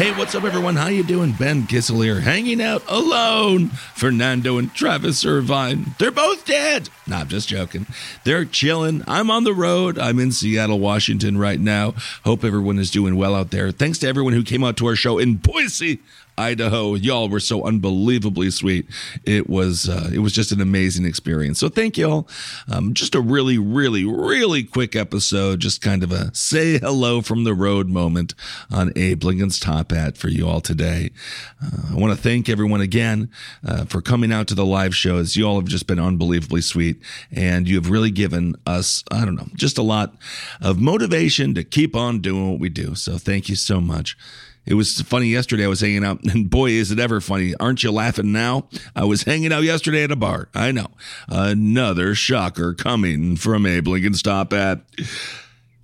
Hey, what's up, everyone? How you doing? Ben Kissel here, hanging out alone. Fernando and Travis Irvine, they're both dead. Nah, I'm just joking. They're chilling. I'm on the road. I'm in Seattle, Washington right now. Hope everyone is doing well out there. Thanks to everyone who came out to our show in Boise, Idaho. Y'all were so unbelievably sweet. It was uh, it was just an amazing experience. So thank y'all. Um, just a really, really, really quick episode. Just kind of a say hello from the road moment on Abe Lincoln's Top Hat for you all today. Uh, I want to thank everyone again uh, for coming out to the live shows. You all have just been unbelievably sweet, and you have really given us I don't know just a lot of motivation to keep on doing what we do. So thank you so much. It was funny yesterday. I was hanging out, and boy, is it ever funny. Aren't you laughing now? I was hanging out yesterday at a bar. I know. Another shocker coming from Abe Lincoln's Top Hat.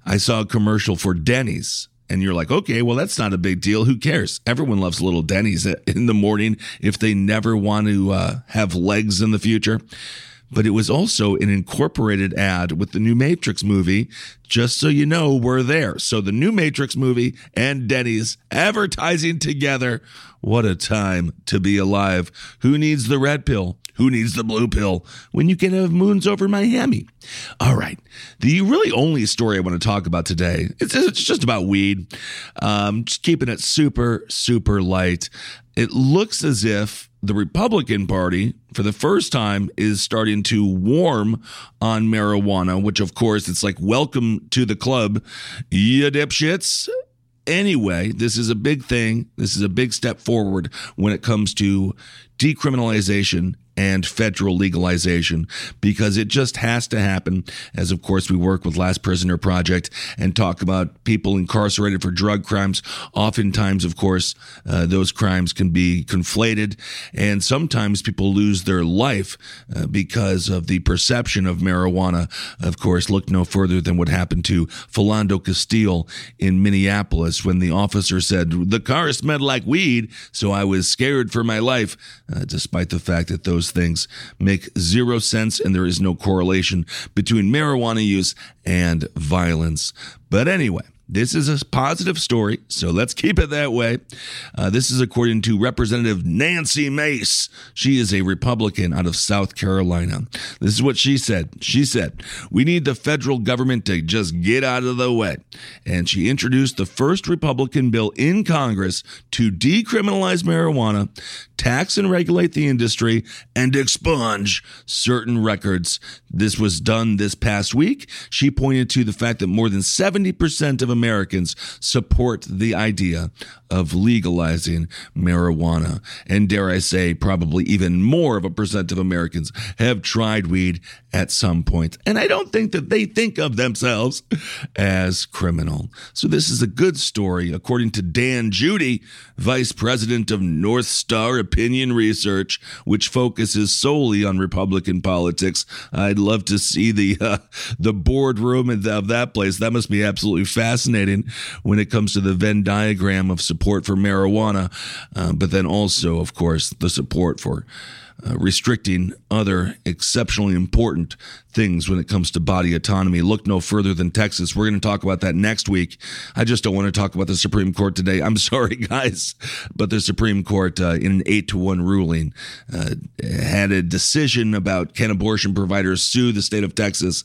I saw a commercial for Denny's. And you're like, okay, well, that's not a big deal. Who cares? Everyone loves little Denny's in the morning if they never want to uh, have legs in the future but it was also an incorporated ad with the new Matrix movie, just so you know we're there. So the new Matrix movie and Denny's advertising together. What a time to be alive. Who needs the red pill? Who needs the blue pill when you can have moons over Miami? All right. The really only story I want to talk about today, it's, it's just about weed. Um, just keeping it super, super light. It looks as if the Republican Party, for the first time, is starting to warm on marijuana, which, of course, it's like, welcome to the club, you dipshits. Anyway, this is a big thing. This is a big step forward when it comes to decriminalization and federal legalization because it just has to happen. As of course, we work with Last Prisoner Project and talk about people incarcerated for drug crimes. Oftentimes, of course, uh, those crimes can be conflated, and sometimes people lose their life uh, because of the perception of marijuana. Of course, look no further than what happened to Philando Castile in Minneapolis when the officer said the car smelled like weed, so I was scared for my life, uh, despite the fact that those things make zero sense and there is no correlation between marijuana use and violence. But anyway, this is a positive story, so let's keep it that way. Uh, this is according to Representative Nancy Mace. She is a Republican out of South Carolina. This is what she said. She said, We need the federal government to just get out of the way. And she introduced the first Republican bill in Congress to decriminalize marijuana, tax and regulate the industry, and expunge certain records. This was done this past week. She pointed to the fact that more than 70% of Americans support the idea of legalizing marijuana. And dare I say, probably even more of a percent of Americans have tried weed at some point. And I don't think that they think of themselves as criminal. So this is a good story, according to Dan Judy, Vice President of North Star Opinion Research, which focuses solely on Republican politics. I'd love to see the uh, the boardroom of that place. That must be absolutely fascinating when it comes to the Venn diagram of support for marijuana, uh, but then also, of course, the support for uh, restricting other exceptionally important things when it comes to body autonomy. Look no further than Texas. We're going to talk about that next week. I just don't want to talk about the Supreme Court today. I'm sorry, guys, but the Supreme Court, uh, in an eight to one ruling, uh, had a decision about can abortion providers sue the state of Texas.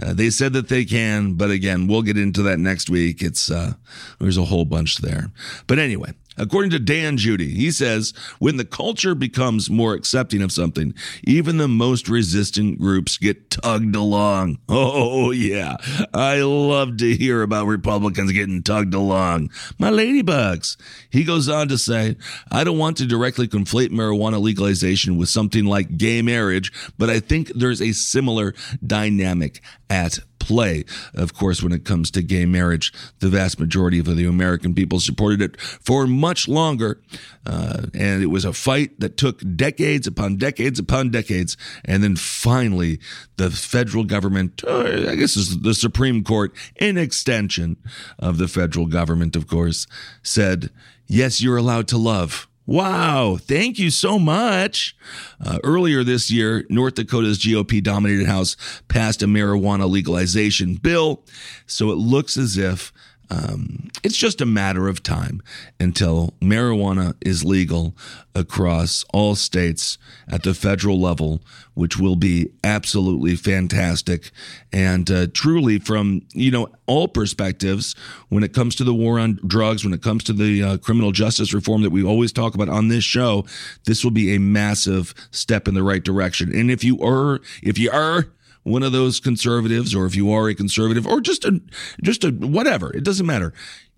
Uh, they said that they can, but again, we'll get into that next week. It's uh, there's a whole bunch there, but anyway. According to Dan Judy, he says when the culture becomes more accepting of something, even the most resistant groups get tugged along. Oh, yeah. I love to hear about Republicans getting tugged along. My ladybugs. He goes on to say, I don't want to directly conflate marijuana legalization with something like gay marriage, but I think there's a similar dynamic at play. Of course, when it comes to gay marriage, the vast majority of the American people supported it for much longer. Uh, and it was a fight that took decades upon decades upon decades. And then finally, the federal government, uh, I guess is the Supreme Court, in extension of the federal government, of course, said, yes, you're allowed to love. Wow, thank you so much. Uh, earlier this year, North Dakota's GOP dominated House passed a marijuana legalization bill. So it looks as if um, it's just a matter of time until marijuana is legal across all states at the federal level, which will be absolutely fantastic. And uh, truly, from you know all perspectives, when it comes to the war on drugs, when it comes to the uh, criminal justice reform that we always talk about on this show, this will be a massive step in the right direction. And if you are, if you are one of those conservatives, or if you are a conservative, or just a, just a whatever, it doesn't matter.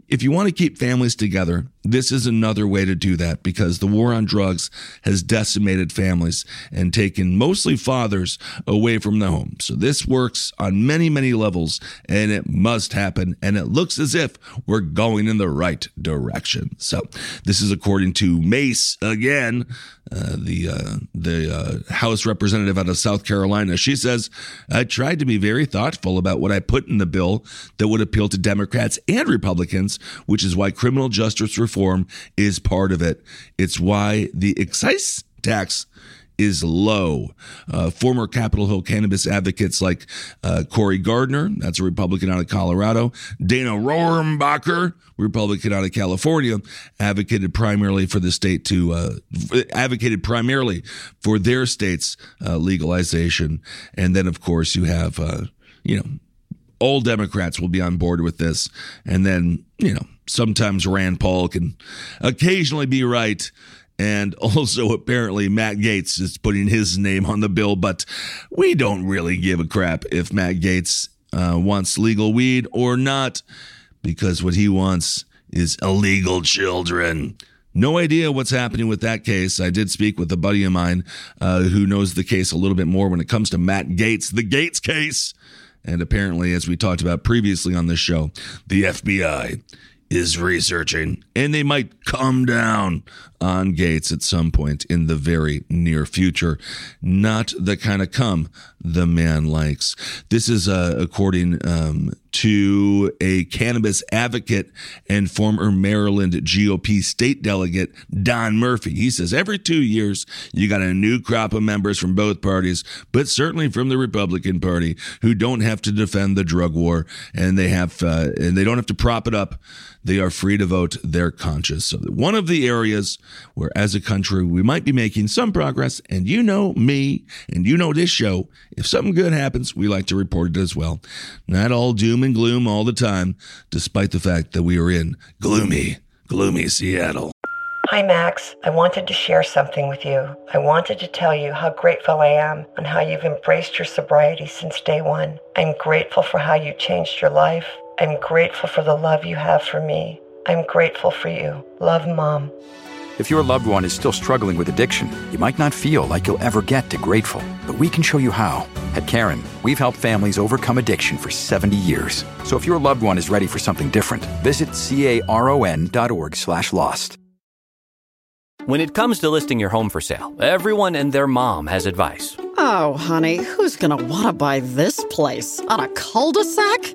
If you want to keep families together, this is another way to do that because the war on drugs has decimated families and taken mostly fathers away from the home. So this works on many, many levels and it must happen. And it looks as if we're going in the right direction. So this is according to Mace again, uh, the uh, the uh, House representative out of South Carolina. She says, "I tried to be very thoughtful about what I put in the bill that would appeal to Democrats and Republicans, which is why criminal justice reform is part of it. It's why the excise tax." Is low. Uh, former Capitol Hill cannabis advocates like uh, Cory Gardner, that's a Republican out of Colorado, Dana Rohrabacher, Republican out of California, advocated primarily for the state to uh, advocated primarily for their state's uh, legalization, and then of course you have uh, you know all Democrats will be on board with this, and then you know sometimes Rand Paul can occasionally be right and also, apparently, Matt Gaetz is putting his name on the bill, but we don't really give a crap if Matt Gaetz uh, wants legal weed or not, because what he wants is illegal children. No idea what's happening with that case. I did speak with a buddy of mine uh, who knows the case a little bit more when it comes to Matt Gaetz, the Gaetz case. And apparently, as we talked about previously on this show, the FBI is researching and they might come down on Gaetz at some point in the very near future. Not the kind of come the man likes. This is uh, according um, to a cannabis advocate and former Maryland GOP state delegate, Don Murphy. He says every two years, you got a new crop of members from both parties, but certainly from the Republican Party who don't have to defend the drug war and they have, uh, and they don't have to prop it up. They are free to vote their conscience. So one of the areas where as a country we might be making some progress, and you know me, and you know this show, if something good happens, we like to report it as well. Not all doom and gloom all the time, despite the fact that we are in gloomy, gloomy Seattle. Hi, Max. I wanted to share something with you. I wanted to tell you how grateful I am and how you've embraced your sobriety since day one. I'm grateful for how you changed your life. I'm grateful for the love you have for me. I'm grateful for you. Love, Mom. If your loved one is still struggling with addiction, you might not feel like you'll ever get to grateful, but we can show you how. At Caron, we've helped families overcome addiction for 70 years. So if your loved one is ready for something different, visit caron.org slash lost. When it comes to listing your home for sale, everyone and their mom has advice. Oh, honey, who's going to want to buy this place? On a cul-de-sac?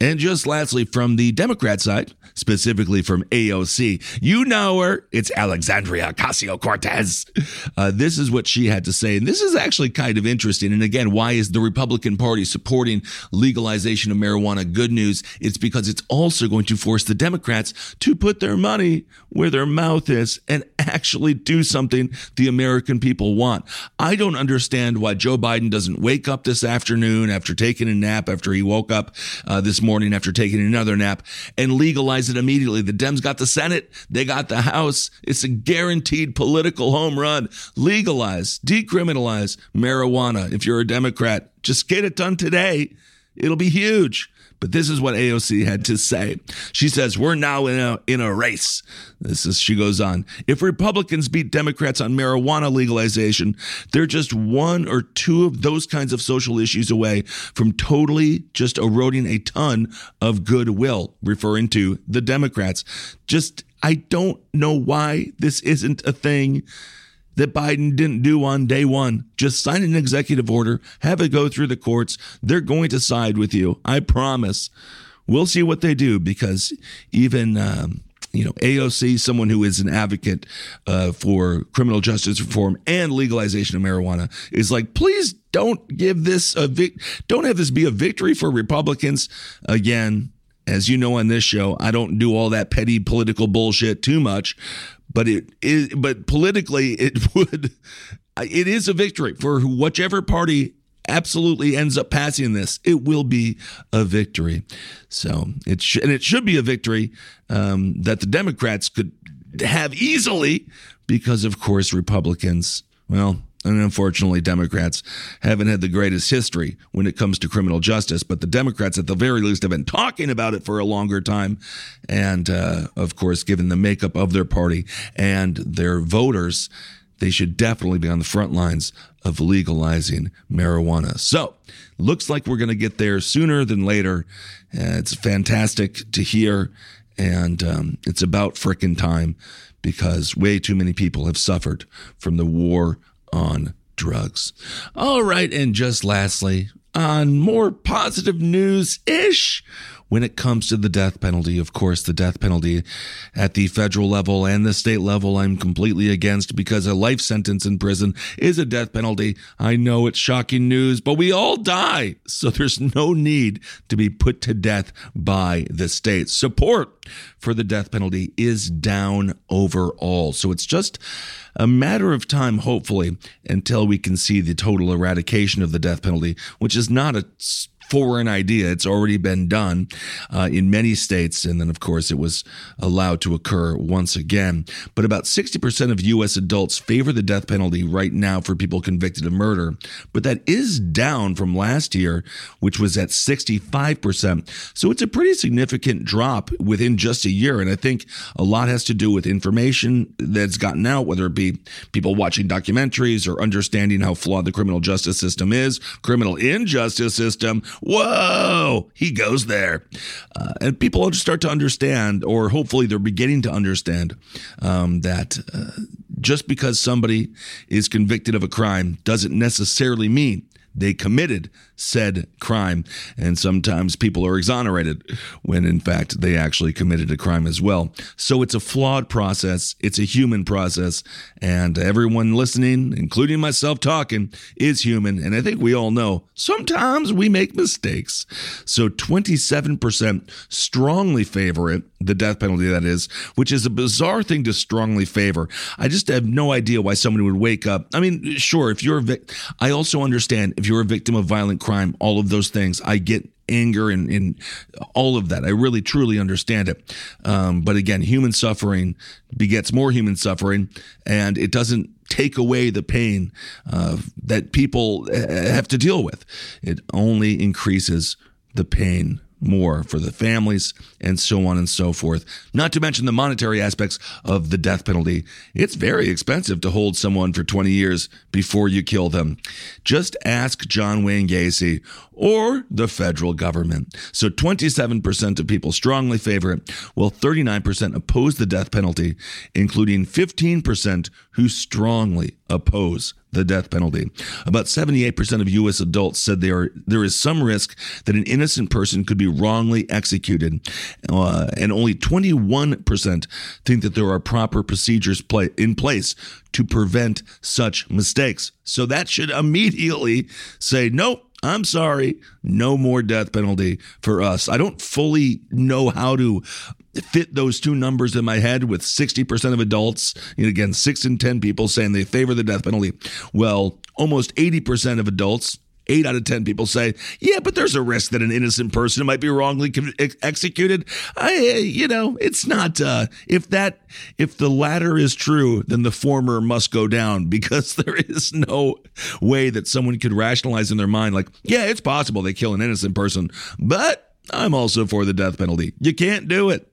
And just lastly, from the Democrat side, specifically from AOC, you know her. It's Alexandria Ocasio Cortez. Uh, this is what she had to say. And this is actually kind of interesting. And again, why is the Republican Party supporting legalization of marijuana good news? It's because it's also going to force the Democrats to put their money where their mouth is and actually do something the American people want. I don't understand why Joe Biden doesn't wake up this afternoon after taking a nap, after he woke up uh, this morning after taking another nap and legalize it immediately. The Dems got the Senate, they got the House. It's a guaranteed political home run. Legalize, decriminalize marijuana. If you're a Democrat, just get it done today. It'll be huge. But this is what AOC had to say. She says, We're now in a, in a race. This is, she goes on. If Republicans beat Democrats on marijuana legalization, they're just one or two of those kinds of social issues away from totally just eroding a ton of goodwill, referring to the Democrats. Just, I don't know why this isn't a thing that Biden didn't do on day one. Just sign an executive order, have it go through the courts. They're going to side with you. I promise. We'll see what they do because even. Um, you know, AOC, someone who is an advocate uh, for criminal justice reform and legalization of marijuana, is like, please don't give this a vic- don't have this be a victory for Republicans. Again, as you know on this show, I don't do all that petty political bullshit too much, but it is but politically it would it is a victory for whichever party absolutely ends up passing this. It will be a victory. So it sh- and it should be a victory um, that the democrats could have easily because of course republicans well and unfortunately, Democrats haven't had the greatest history when it comes to criminal justice, but the Democrats, at the very least, have been talking about it for a longer time. And, uh, of course, given the makeup of their party and their voters, they should definitely be on the front lines of legalizing marijuana. So, looks like we're going to get there sooner than later. Uh, it's fantastic to hear, and um, it's about frickin' time because way too many people have suffered from the war on drugs. All right, and just lastly, on more positive news ish, when it comes to the death penalty. Of course, the death penalty at the federal level and the state level, I'm completely against because a life sentence in prison is a death penalty. I know it's shocking news, but we all die. So there's no need to be put to death by the state. Support for the death penalty is down overall. So it's just a matter of time, hopefully, until we can see the total eradication of the death penalty, which is not a foreign idea. It's already been done uh, in many states. And then, of course, it was allowed to occur once again. But about 60% of U.S. adults favor the death penalty right now for people convicted of murder. But that is down from last year, which was at 65%. So it's a pretty significant drop within just a year. And I think a lot has to do with information that's gotten out, whether it be people watching documentaries or understanding how flawed the criminal justice system is, criminal injustice system, whoa, he goes there. Uh, and people just start to understand, or hopefully they're beginning to understand, um, that uh, just because somebody is convicted of a crime doesn't necessarily mean they committed said crime. And sometimes people are exonerated when in fact they actually committed a crime as well. So it's a flawed process. It's a human process. And everyone listening, including myself talking, is human. And I think we all know sometimes we make mistakes. So 27% strongly favor it, the death penalty, that is, which is a bizarre thing to strongly favor. I just have no idea why somebody would wake up. I mean, sure, if you're a victim, I also understand if you're a victim of violent crime, all of those things. I get anger and, and all of that. I really truly understand it. Um, but again, human suffering begets more human suffering, and it doesn't take away the pain uh, that people uh, have to deal with. It only increases the pain more for the families and so on and so forth. Not to mention the monetary aspects of the death penalty. It's very expensive to hold someone for 20 years before you kill them. Just ask John Wayne Gacy or the federal government. So 27% of people strongly favor it, while 39% oppose the death penalty, including 15% who strongly oppose the death penalty. About 78% of U.S. adults said there, there is some risk that an innocent person could be wrongly executed, uh, and only 21% think that there are proper procedures play, in place to prevent such mistakes. So that should immediately say, nope, I'm sorry, no more death penalty for us. I don't fully know how to fit those two numbers in my head with 60% of adults, again, six in 10 people saying they favor the death penalty. Well, almost 80% of adults, eight out of 10 people say, yeah, but there's a risk that an innocent person might be wrongly ex- executed. I, you know, it's not, uh, if that, if the latter is true, then the former must go down because there is no way that someone could rationalize in their mind, like, yeah, it's possible they kill an innocent person, but I'm also for the death penalty. You can't do it.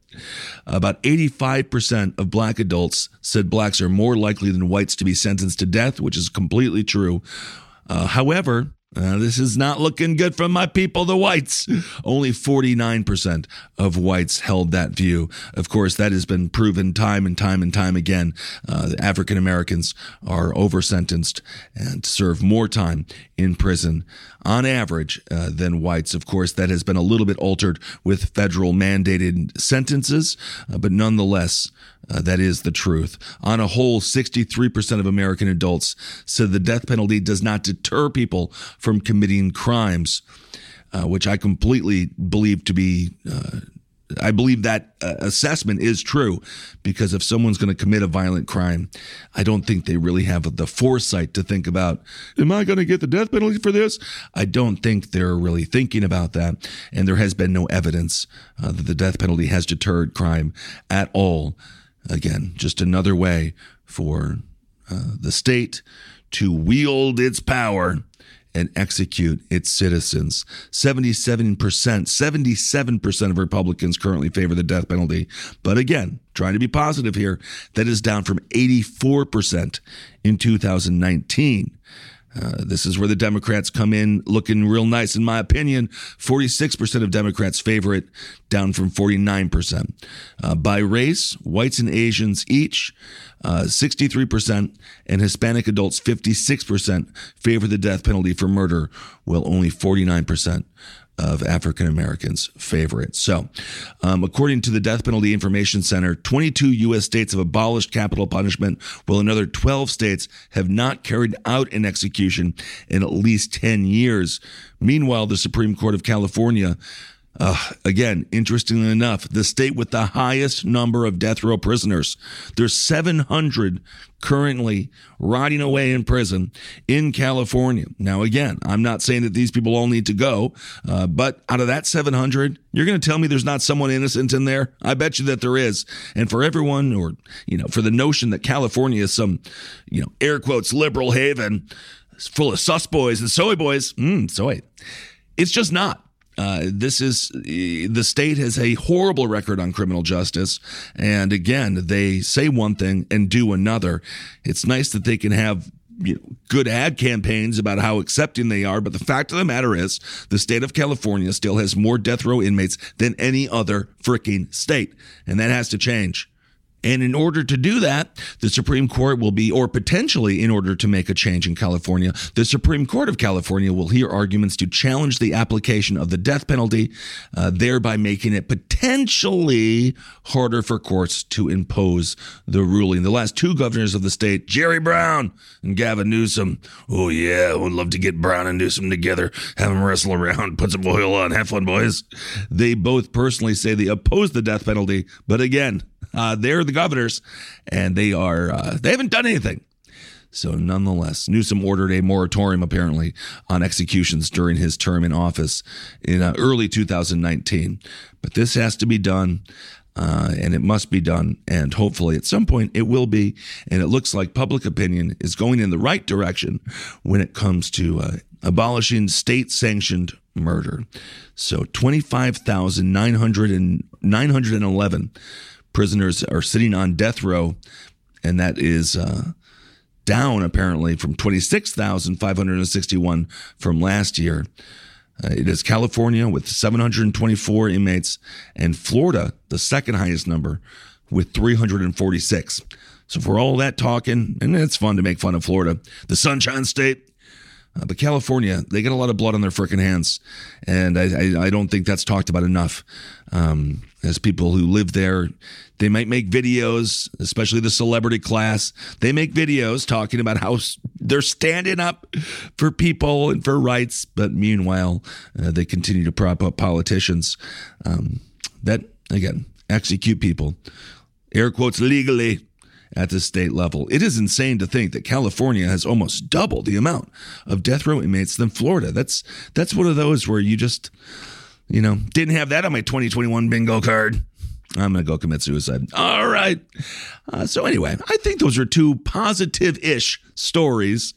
About 85% of black adults said blacks are more likely than whites to be sentenced to death, which is completely true. Uh, however, uh, this is not looking good for my people, the whites. Only 49% of whites held that view. Of course, that has been proven time and time and time again. Uh, African Americans are over sentenced and serve more time in prison on average uh, than whites. Of course, that has been a little bit altered with federal mandated sentences, uh, but nonetheless, uh, that is the truth. On a whole, 63% of American adults said the death penalty does not deter people from committing crimes, uh, which I completely believe to be. Uh, I believe that uh, assessment is true because if someone's going to commit a violent crime, I don't think they really have the foresight to think about, am I going to get the death penalty for this? I don't think they're really thinking about that. And there has been no evidence uh, that the death penalty has deterred crime at all. Again, just another way for uh, the state to wield its power and execute its citizens. 77%, 77% of Republicans currently favor the death penalty. But again, trying to be positive here, that is down from 84% in 2019. Uh, this is where the Democrats come in looking real nice, in my opinion. 46% of Democrats favor it, down from 49%. Uh, by race, whites and Asians each, uh, 63%, and Hispanic adults, 56%, favor the death penalty for murder, while only 49% of African Americans favor it. So, um, according to the Death Penalty Information Center, 22 U.S. states have abolished capital punishment, while another 12 states have not carried out an execution in at least 10 years. Meanwhile, the Supreme Court of California uh, again, interestingly enough, the state with the highest number of death row prisoners. There's 700 currently rotting away in prison in California. Now, again, I'm not saying that these people all need to go, uh, but out of that 700, you're going to tell me there's not someone innocent in there? I bet you that there is. And for everyone, or, you know, for the notion that California is some, you know, air quotes, liberal haven full of sus boys and soy boys, mm, soy. It's just not. Uh, this is the state has a horrible record on criminal justice, and again, they say one thing and do another. It's nice that they can have you know, good ad campaigns about how accepting they are, but the fact of the matter is, the state of California still has more death row inmates than any other freaking state, and that has to change. And in order to do that, the Supreme Court will be, or potentially in order to make a change in California, the Supreme Court of California will hear arguments to challenge the application of the death penalty, uh, thereby making it potentially harder for courts to impose the ruling. The last two governors of the state, Jerry Brown and Gavin Newsom, oh yeah, I would love to get Brown and Newsom together, have them wrestle around, put some oil on, have fun, boys. They both personally say they oppose the death penalty, but again, uh, they're the governors, and they are uh, they haven't done anything. So, nonetheless, Newsom ordered a moratorium apparently on executions during his term in office in uh, early 2019. But this has to be done. Uh, and it must be done. And hopefully at some point it will be. And it looks like public opinion is going in the right direction when it comes to uh, abolishing state sanctioned murder. So 25,911 prisoners are sitting on death row, and that is uh, down apparently from 26,561 from last year. Uh, it is California with 724 inmates, and Florida, the second highest number, with 346. So for all that talking, and it's fun to make fun of Florida, the Sunshine State, uh, but California, they get a lot of blood on their freaking hands, and I, I, I don't think that's talked about enough. Um, as people who live there, they might make videos, especially the celebrity class. They make videos talking about how they're standing up for people and for rights, but meanwhile, uh, they continue to prop up politicians um, that again execute people, air quotes legally at the state level. It is insane to think that California has almost double the amount of death row inmates than Florida. That's that's one of those where you just you know, didn't have that on my 2021 bingo card. I'm going to go commit suicide. All right. Uh, so, anyway, I think those are two positive ish stories.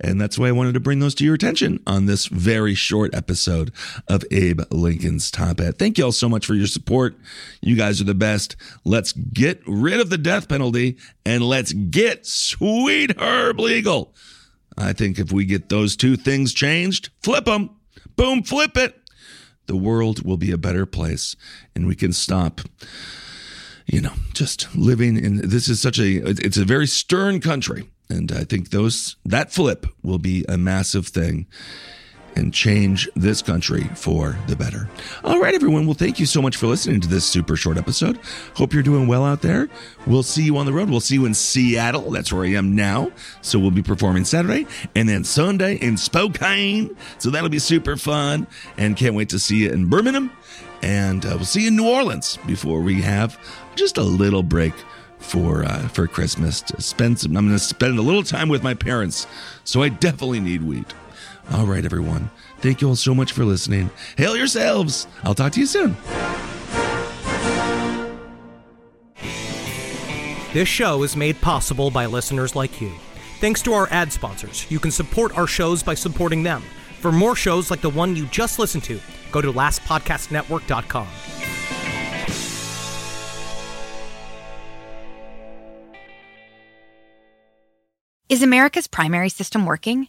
And that's why I wanted to bring those to your attention on this very short episode of Abe Lincoln's Top Hat. Thank you all so much for your support. You guys are the best. Let's get rid of the death penalty and let's get Sweet Herb legal. I think if we get those two things changed, flip them, boom, flip it the world will be a better place and we can stop you know just living in this is such a it's a very stern country. And i think those that flip will be a massive thing and change this country for the better. All right, everyone. Well, thank you so much for listening to this super short episode. Hope you're doing well out there. We'll see you on the road. We'll see you in Seattle. That's where I am now. So we'll be performing Saturday and then Sunday in Spokane. So that'll be super fun. And can't wait to see you in Birmingham. And uh, we'll see you in New Orleans before we have just a little break for uh, for Christmas to spend some. I'm going to spend a little time with my parents, so I definitely need weed. All right, everyone. Thank you all so much for listening. Hail yourselves. I'll talk to you soon. This show is made possible by listeners like you. Thanks to our ad sponsors, you can support our shows by supporting them. For more shows like the one you just listened to, go to lastpodcastnetwork.com. Is America's primary system working?